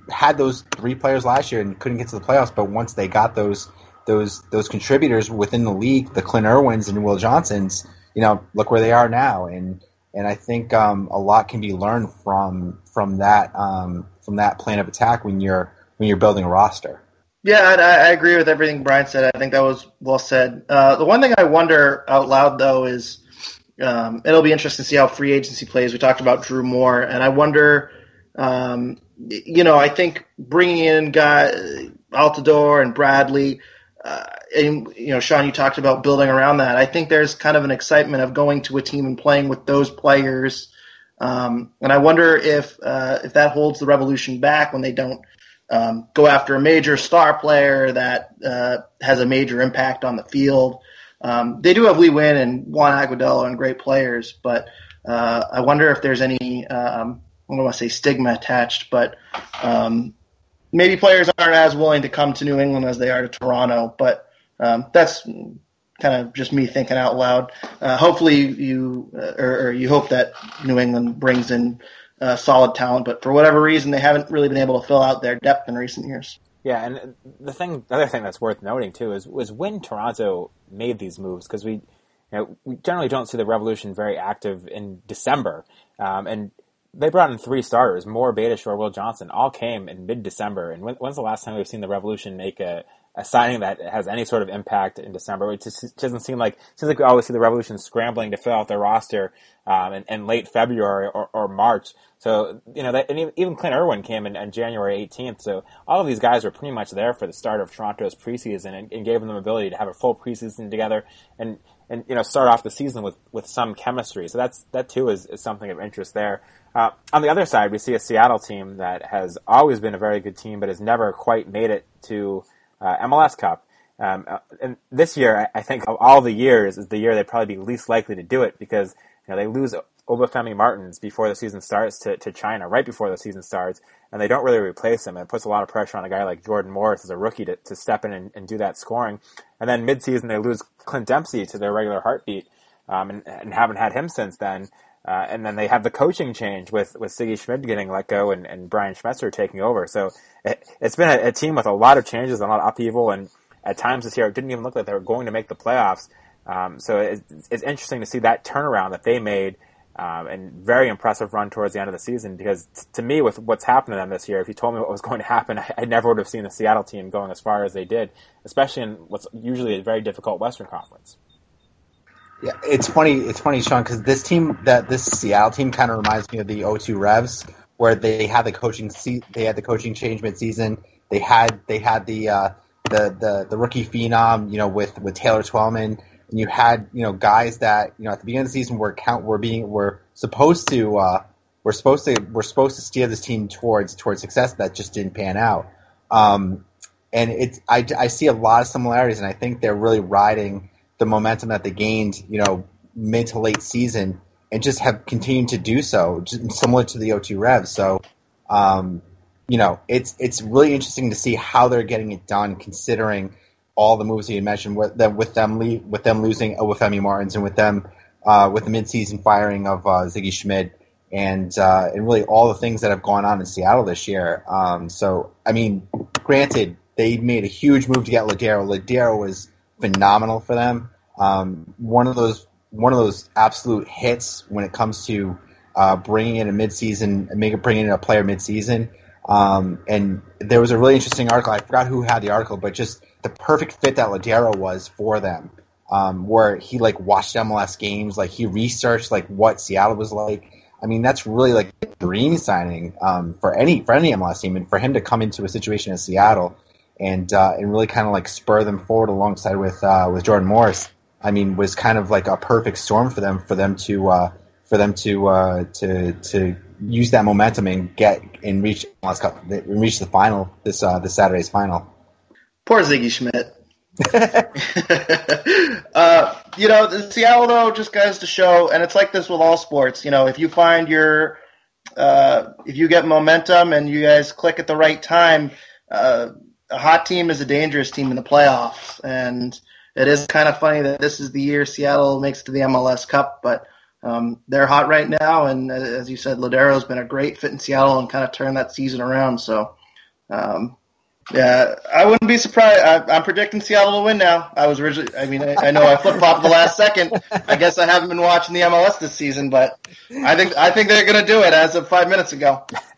had those three players last year and couldn't get to the playoffs, but once they got those those those contributors within the league, the Clint Irwins and Will Johnsons, you know, look where they are now, and and I think um, a lot can be learned from from that um, from that plan of attack when you're when you're building a roster. Yeah, I, I agree with everything Brian said. I think that was well said. Uh, the one thing I wonder out loud though is um, it'll be interesting to see how free agency plays. We talked about Drew Moore, and I wonder um, you know, I think bringing in guy Altidore and Bradley, uh, and you know, Sean, you talked about building around that. I think there's kind of an excitement of going to a team and playing with those players. Um, and I wonder if uh, if that holds the Revolution back when they don't um, go after a major star player that uh, has a major impact on the field. Um, they do have Lee Nguyen and Juan Agudelo and great players, but uh, I wonder if there's any um, I don't want to say stigma attached, but um, maybe players aren't as willing to come to New England as they are to Toronto. But um, that's kind of just me thinking out loud. Uh, hopefully, you uh, or, or, you hope that New England brings in uh, solid talent, but for whatever reason, they haven't really been able to fill out their depth in recent years. Yeah, and the thing, the other thing that's worth noting too is was when Toronto made these moves because we, you know, we generally don't see the Revolution very active in December, um, and they brought in three starters, Moore, Beitashour, Will Johnson, all came in mid-December. And when, when's the last time we've seen the Revolution make a, a signing that has any sort of impact in December? It just doesn't seem like seems like we always see the Revolution scrambling to fill out their roster um, in, in, late February or, or, March. So you know, that, and even Clint Irwin came in on January 18th. So all of these guys were pretty much there for the start of Toronto's preseason and, and gave them the ability to have a full preseason together and and you know start off the season with with some chemistry. So that's that too is, is something of interest there. Uh, on the other side, we see a Seattle team that has always been a very good team, but has never quite made it to uh, MLS Cup. Um, uh, and this year, I think of all the years, is the year they'd probably be least likely to do it because you know they lose Obafemi Martins before the season starts to, to China, right before the season starts, and they don't really replace him. And it puts a lot of pressure on a guy like Jordan Morris as a rookie to, to step in and, and do that scoring. And then midseason, they lose Clint Dempsey to their regular heartbeat um, and, and haven't had him since then. Uh, and then they have the coaching change with, with Sigi Schmid getting let go and, and Brian Schmetzer taking over. So it, has been a, a, team with a lot of changes, a lot of upheaval, and at times this year it didn't even look like they were going to make the playoffs. Um, so it's, it's, interesting to see that turnaround that they made um, and very impressive run towards the end of the season because t- to me, with what's happened to them this year, if you told me what was going to happen, I, I never would have seen the Seattle team going as far as they did, especially in what's usually a very difficult Western Conference. Yeah, it's funny. It's funny, Sean, because this team, that this Seattle team, kind of reminds me of the O2 Revs, where they had the coaching, se- they had the coaching change mid-season. They had they had the uh, the the the rookie phenom, you know, with with Taylor Twellman, and you had you know guys that you know at the beginning of the season were count were being were supposed to uh, we're supposed to we're supposed to steer this team towards towards success that just didn't pan out. Um, and it's I, I see a lot of similarities, and I think they're really riding the momentum that they gained, you know, mid to late season, and just have continued to do so, similar to the O2 Revs. So, um, you know, it's it's really interesting to see how they're getting it done, considering all the moves you mentioned with them with them with them losing Obafemi Martins and with them uh, with the midseason firing of uh, Sigi Schmid and uh, and really all the things that have gone on in Seattle this year. Um, so I mean, granted, they made a huge move to get Lodeiro. Lodeiro was phenomenal for them. Um, one of those one of those absolute hits when it comes to uh, bringing in a midseason, make bringing in a player midseason. Um, and there was a really interesting article. I forgot who had the article, but just the perfect fit that Lodeiro was for them. Um, where he like watched MLS games, like he researched like what Seattle was like. I mean, that's really like a dream signing um, for any for any MLS team, and for him to come into a situation in Seattle and uh, and really kind of like spur them forward alongside with uh, with Jordan Morris. I mean, was kind of like a perfect storm for them for them to uh, for them to uh, to to use that momentum and get and reach MLS Cup, reach the final this uh, this Saturday's final. Poor Sigi Schmid. uh, you know, Seattle though just goes to show, and it's like this with all sports. You know, if you find your, uh, if you get momentum and you guys click at the right time, uh, a hot team is a dangerous team in the playoffs, and it is kind of funny that this is the year Seattle makes to the MLS Cup, but um, they're hot right now, and as you said, Lodeiro's been a great fit in Seattle and kind of turned that season around. So, um, yeah, I wouldn't be surprised. I, am predicting Seattle to win now. I was originally, I mean, I, I know I flip flopped the last second. I guess I haven't been watching the MLS this season, but I think I think they're going to do it as of five minutes ago.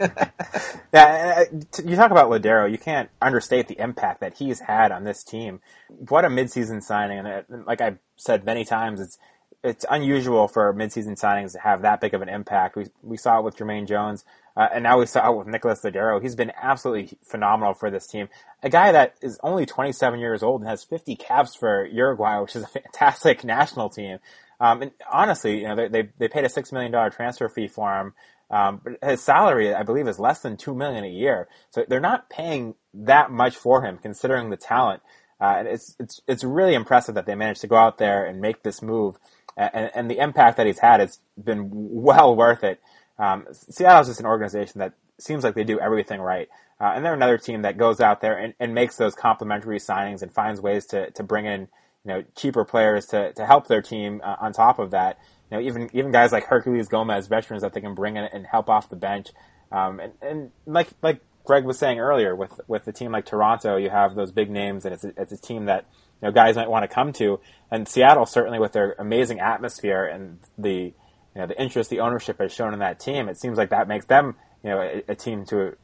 yeah, you talk about Lodeiro. You can't understate the impact that he's had on this team. What a midseason signing, and uh, like I've said many times, it's it's unusual for midseason signings to have that big of an impact. We we saw it with Jermaine Jones. Uh, and now we saw with Nicholas Lodeiro. He's been absolutely phenomenal for this team. A guy that is only 27 years old and has 50 caps for Uruguay, which is a fantastic national team. Um, and honestly, you know, they, they, they paid a $6 million transfer fee for him. Um, but his salary, I believe, is less than 2 million a year. So they're not paying that much for him considering the talent. Uh, and it's, it's, it's really impressive that they managed to go out there and make this move. And, and the impact that he's had has been well worth it. Um, Seattle's just an organization that seems like they do everything right. Uh, and they're another team that goes out there and, and makes those complementary signings and finds ways to, to bring in you know cheaper players to, to help their team uh, on top of that. You know, even even guys like Herculez Gomez, veterans that they can bring in and help off the bench. Um, and, and like like Greg was saying earlier, with with a team like Toronto, you have those big names, and it's a, it's a team that you know guys might want to come to. And Seattle certainly with their amazing atmosphere and the you know, the interest the ownership has shown in that team, it seems like that makes them, you know, a, a team to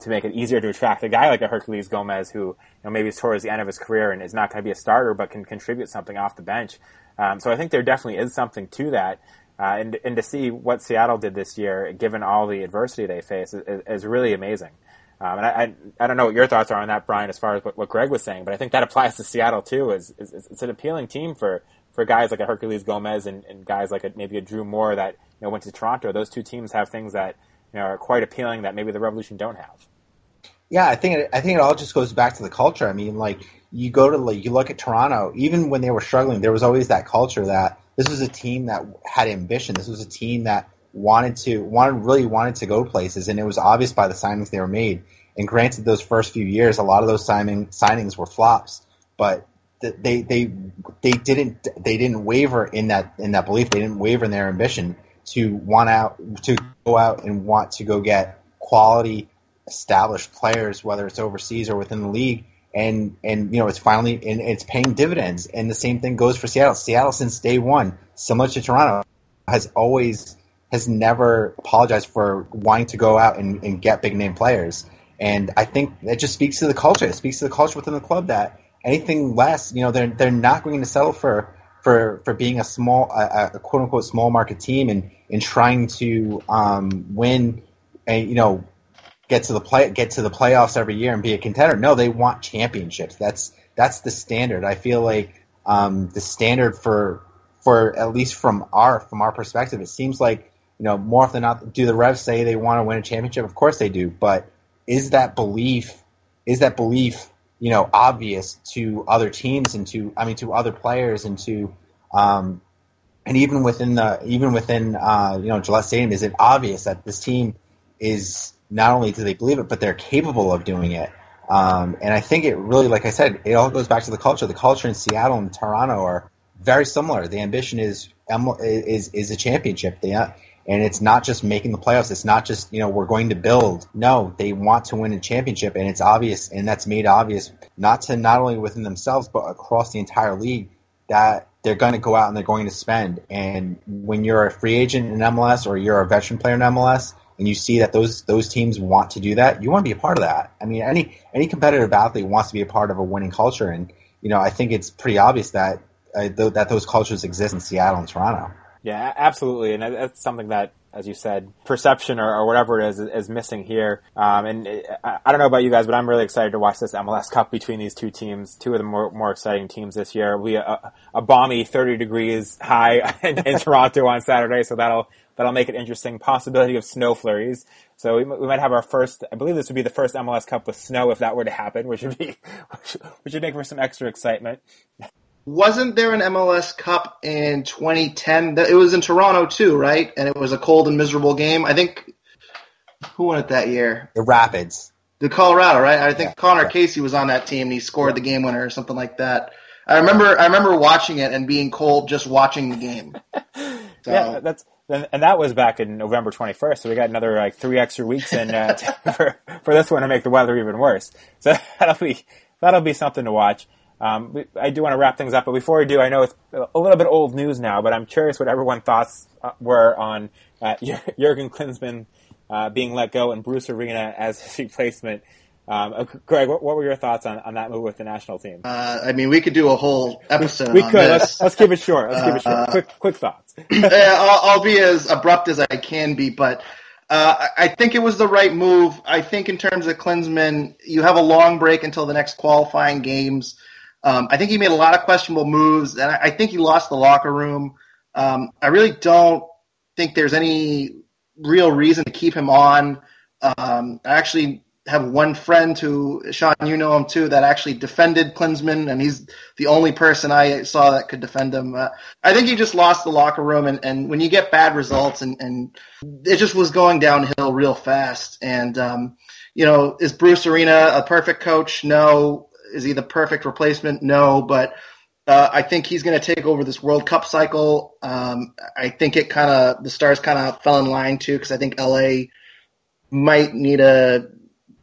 to make it easier to attract a guy like a Herculez Gomez, who you know maybe is towards the end of his career and is not going to be a starter, but can contribute something off the bench. Um, so I think there definitely is something to that. Uh, and, and to see what Seattle did this year, given all the adversity they face, is, is really amazing. Um, and I, I, I, don't know what your thoughts are on that, Brian, as far as what, what Greg was saying, but I think that applies to Seattle too. Is, is, is it's an appealing team for for guys like a Herculez Gomez and, and guys like a, maybe a Drew Moore that you know went to Toronto, those two teams have things that you know are quite appealing that maybe the Revolution don't have. Yeah, I think it, I think it all just goes back to the culture. I mean, like you go to like you look at Toronto, even when they were struggling, there was always that culture that this was a team that had ambition. This was a team that wanted to wanted really wanted to go places, and it was obvious by the signings they were made. And granted, those first few years, a lot of those signing signings were flops, but they they they didn't they didn't waver in that in that belief. They didn't waver in their ambition. to want out to go out and want to go get quality established players, whether it's overseas or within the league, and and you know it's finally and it's paying dividends. And the same thing goes for Seattle. Seattle since day one, similar to Toronto, has always has never apologized for wanting to go out and, and get big name players. And I think it just speaks to the culture. It speaks to the culture within the club that anything less, you know, they're they're not going to settle for for for being a small, a, a quote unquote small market team and and trying to um, win, and you know, get to the play get to the playoffs every year and be a contender. No, they want championships. That's that's the standard. I feel like um, the standard for for at least from our from our perspective, it seems like you know more often than not, do the Revs say they want to win a championship? Of course they do, but is that belief is that belief you know obvious to other teams and to I mean to other players and to um, and even within the even within uh, you know Gillette Stadium is it obvious that this team is not only do they believe it but they're capable of doing it. Um, and I think it really like I said it all goes back to the culture. The culture in Seattle and Toronto are very similar. The ambition is is is a championship. They and it's not just making the playoffs. It's not just, you know, we're going to build. No, they want to win a championship and it's obvious and that's made obvious not to not only within themselves but across the entire league that they're going to go out and they're going to spend. And when you're a free agent in MLS or you're a veteran player in MLS and you see that those those teams want to do that, you want to be a part of that. I mean, any any competitive athlete wants to be a part of a winning culture and you know, I think it's pretty obvious that uh, th- that those cultures exist in Seattle and Toronto. Yeah, absolutely, and that's something that, as you said, perception or, or whatever it is is missing here. Um, and it, I, don't know about you guys, but I'm really excited to watch this MLS Cup between these two teams, two of the more, more exciting teams this year. We a, a balmy 30 degrees high in, in Toronto on Saturday, so that'll that'll make it interesting. Possibility of snow flurries. So we might have our first. I believe this would be the first MLS Cup with snow if that were to happen, which would be which would make for some extra excitement wasn't there an MLS Cup in 2010? It was in Toronto too, right? And it was a cold and miserable game. I think who won it that year? The Rapids. The Colorado, right? I think yeah. Conor yeah. Casey was on that team and he scored yeah. the game winner or something like that. I remember I remember watching it and being cold just watching the game. So. Yeah, that's and that was back in November 21st. So we got another like three extra weeks in uh, for for this one to make the weather even worse. So that'll be that'll be something to watch. Um, I do want to wrap things up, but before we do, I know it's a little bit old news now, but I'm curious what everyone's thoughts uh, were on uh, Jurgen Klinsmann uh, being let go and Bruce Arena as his replacement. Um, uh, Greg, what, what, were your thoughts on, on that move with the national team? Uh, I mean, we could do a whole episode. we could. Let's, let's, keep it short. Let's keep it short. Uh, quick, quick thoughts. I'll, I'll, be as abrupt as I can be, but uh, I think it was the right move. I think in terms of Klinsmann, you have a long break until the next qualifying games. Um, I think he made a lot of questionable moves, and I, I think he lost the locker room. Um, I really don't think there's any real reason to keep him on. Um, I actually have one friend who, Sean, you know him too, that actually defended Klinsmann, and he's the only person I saw that could defend him. Uh, I think he just lost the locker room, and, and when you get bad results, and, and it just was going downhill real fast. And, um, you know, is Bruce Arena a perfect coach? No. Is he the perfect replacement? No, but uh, I think he's going to take over this World Cup cycle. Um, I think it kind of the stars kind of fell in line too because I think LA might need a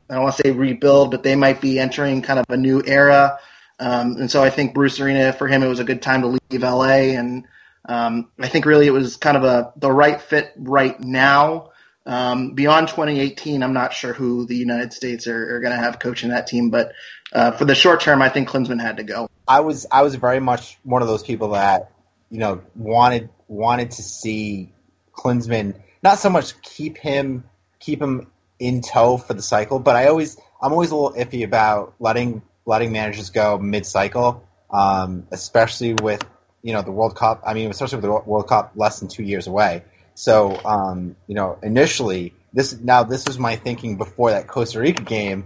I don't want to say rebuild, but they might be entering kind of a new era. Um, and so I think Bruce Arena for him it was a good time to leave LA, and um, I think really it was kind of a the right fit right now. Um, beyond 2018, I'm not sure who the United States are, are going to have coaching that team, but uh, for the short term, I think Klinsmann had to go. I was I was very much one of those people that you know wanted wanted to see Klinsmann not so much keep him keep him in tow for the cycle, but I always I'm always a little iffy about letting letting managers go mid cycle, um, especially with you know the World Cup. I mean, especially with the World Cup less than two years away. So um, you know, initially this now this was my thinking before that Costa Rica game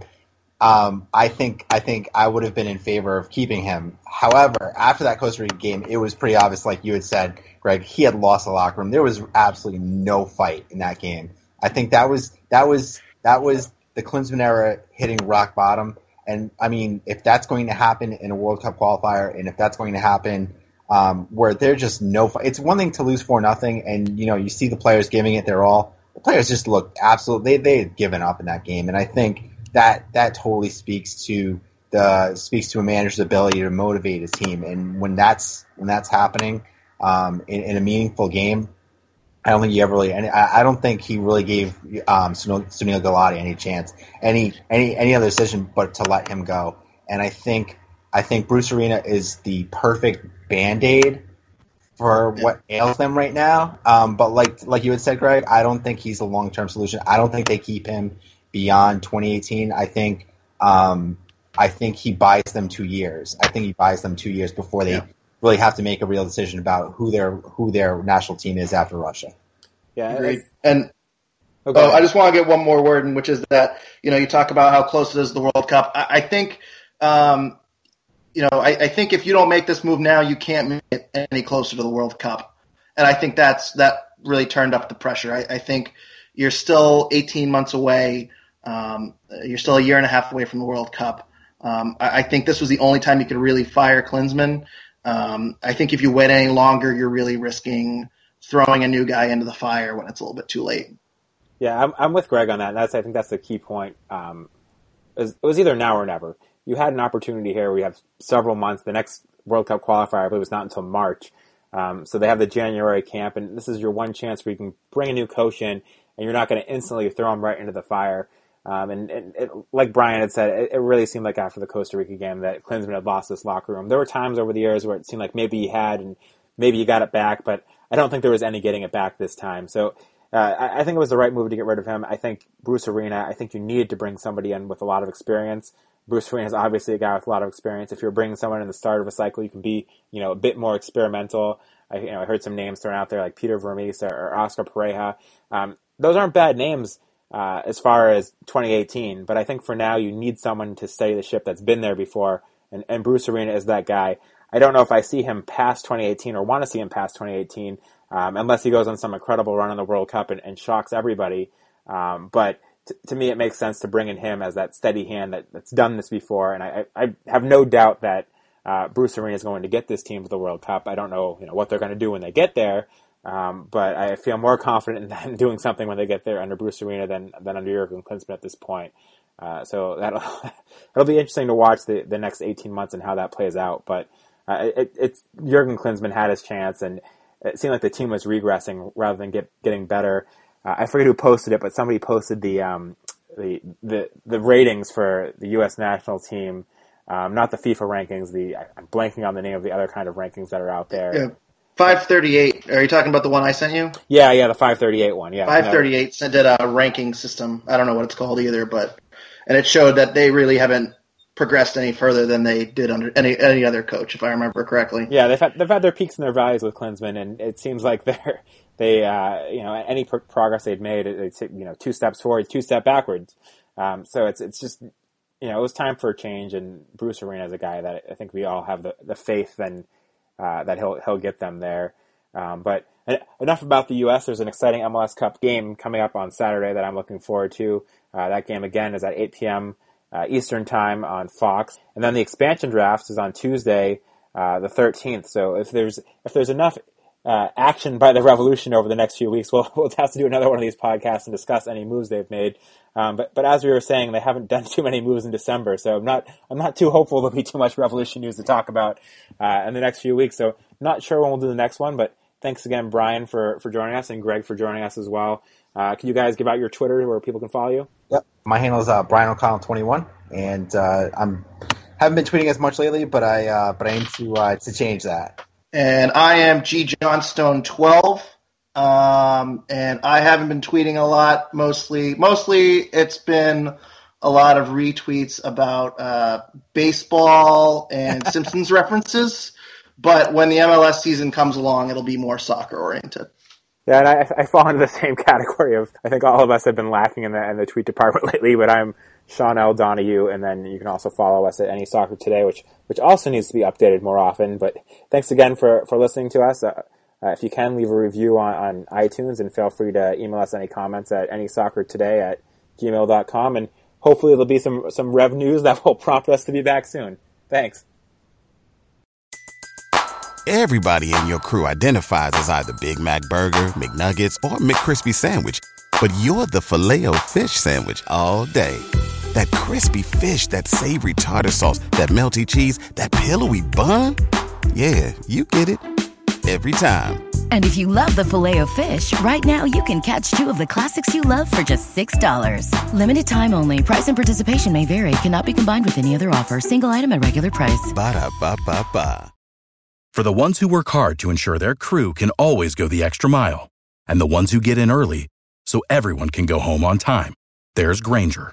um, I think I think I would have been in favor of keeping him. However, after that Costa Rica game, it was pretty obvious, like you had said, Greg, he had lost the locker room. There was absolutely no fight in that game. I think that was that was that was the Klinsmann era hitting rock bottom. And I mean, if that's going to happen in a World Cup qualifier, and if that's going to happen um, where they're just no. It's one thing to lose for nothing, and you know you see the players giving it their all. The players just looked absolutely. They they had given up in that game, and I think that that totally speaks to the speaks to a manager's ability to motivate his team. And when that's when that's happening um, in, in a meaningful game, I don't think he ever really, and I, don't think he really gave um, Sunil, Sunil Gulati any chance, any any any other decision but to let him go. And I think I think Bruce Arena is the perfect band aid for what ails them right now. Um, but like like you had said, Greg, I don't think he's a long term solution. I don't think they keep him beyond 2018. I think um, I think he buys them two years. I think he buys them two years before they yeah really have to make a real decision about who their who their national team is after Russia. Yeah, agreed. And okay. oh, I just want to get one more word in, which is that you know you talk about how close it is to the World Cup. I, I think. Um, you know, I, I think if you don't make this move now, you can't make it any closer to the World Cup, and I think that's that really turned up the pressure. I, I think you're still 18 months away. Um, you're still a year and a half away from the World Cup. Um, I, I, think this was the only time you could really fire Klinsmann. Um, I think if you wait any longer, you're really risking throwing a new guy into the fire when it's a little bit too late. Yeah, I'm, I'm with Greg on that. That's I think that's the key point. Um, it, was, it was either now or never. You had an opportunity here. We have several months. The next World Cup qualifier, I believe, is not until March. Um, so they have the January camp, and this is your one chance where you can bring a new coach in, and you're not going to instantly throw him right into the fire. Um, and, and it, like Brian had said, it, it, really seemed like after the Costa Rica game that Klinsmann had lost this locker room. There were times over the years where it seemed like maybe he had and maybe he got it back, but I don't think there was any getting it back this time. So uh, I, I, think it was the right move to get rid of him. I think Bruce Arena, I think you needed to bring somebody in with a lot of experience. Bruce Arena is obviously a guy with a lot of experience. If you're bringing someone in the start of a cycle, you can be, you know, a bit more experimental. I, you know, I heard some names thrown out there like Peter Vermes or, or Oscar Pareja. Um, those aren't bad names uh, as far as 2018. But I think for now, you need someone to steady the ship that's been there before, and, and Bruce Arena is that guy. I don't know if I see him past 2018 or want to see him past 2018, um, unless he goes on some incredible run in the World Cup and, and shocks everybody. Um, but t- to me, it makes sense to bring in him as that steady hand that, that's done this before, and I, I have no doubt that uh, Bruce Arena is going to get this team to the World Cup. I don't know, you know, what they're going to do when they get there, um, but I feel more confident in doing something when they get there under Bruce Arena than than under Jurgen Klinsmann at this point. Uh, so that'll that'll be interesting to watch the, the next 18 months and how that plays out. But uh, it, it's Jurgen Klinsmann had his chance, and it seemed like the team was regressing rather than get, getting better. Uh, I forget who posted it, but somebody posted the um, the, the the ratings for the U.S. national team, um, not the FIFA rankings. The I'm blanking on the name of the other kind of rankings that are out there. Yeah. 538. Are you talking about the one I sent you? Yeah, yeah, the 538 one. Yeah. 538 no. did a ranking system. I don't know what it's called either, but and it showed that they really haven't progressed any further than they did under any any other coach, if I remember correctly. Yeah, they've had they've had their peaks and their valleys with Klinsmann, and it seems like they're they uh, you know any pro- progress they've made, it's you know two steps forward, two step backwards. Um, so it's it's just you know it was time for a change, and Bruce Arena is a guy that I think we all have the, the faith and uh, that he'll he'll get them there. Um, but enough about the U.S. There's an exciting MLS Cup game coming up on Saturday that I'm looking forward to. Uh, that game again is at 8 p.m. Uh, Eastern Time on Fox, and then the expansion draft is on Tuesday, uh, the 13th. So if there's if there's enough uh, action by the Revolution over the next few weeks, we'll we'll have to do another one of these podcasts and discuss any moves they've made. Um, but but as we were saying, they haven't done too many moves in December, so I'm not I'm not too hopeful there'll be too much Revolution news to talk about uh, in the next few weeks. So not sure when we'll do the next one, but thanks again, Brian, for for joining us, and Greg for joining us as well. Uh, can you guys give out your Twitter where people can follow you? Yep, my handle is uh, Brian O'Connell twenty one, and uh, I'm haven't been tweeting as much lately, but I uh, but I aim to uh, to change that. And I am G Johnstone twelve. Um, and I haven't been tweeting a lot. Mostly, mostly it's been a lot of retweets about uh, baseball and Simpsons references. But when the MLS season comes along, it'll be more soccer oriented. Yeah, and I, I, fall into the same category of I think all of us have been lacking in the in the tweet department lately. But I'm Sean L. Donahue, and then you can also follow us at NE Soccer Today, which which also needs to be updated more often. But thanks again for for listening to us. Uh, uh, if you can, leave a review on, on iTunes and feel free to email us any comments at nesoccertoday at gmail.com. And hopefully there'll be some, some rev news that will prompt us to be back soon. Thanks. Everybody in your crew identifies as either Big Mac Burger, McNuggets, or McCrispy Sandwich. But you're the filet fish Sandwich all day. That crispy fish, that savory tartar sauce, that melty cheese, that pillowy bun. Yeah, you get it. Every time. And if you love the filet of fish, right now you can catch two of the classics you love for just $6. Limited time only. Price and participation may vary. Cannot be combined with any other offer. Single item at regular price. Ba da ba ba ba. For the ones who work hard to ensure their crew can always go the extra mile, and the ones who get in early so everyone can go home on time, there's Grainger,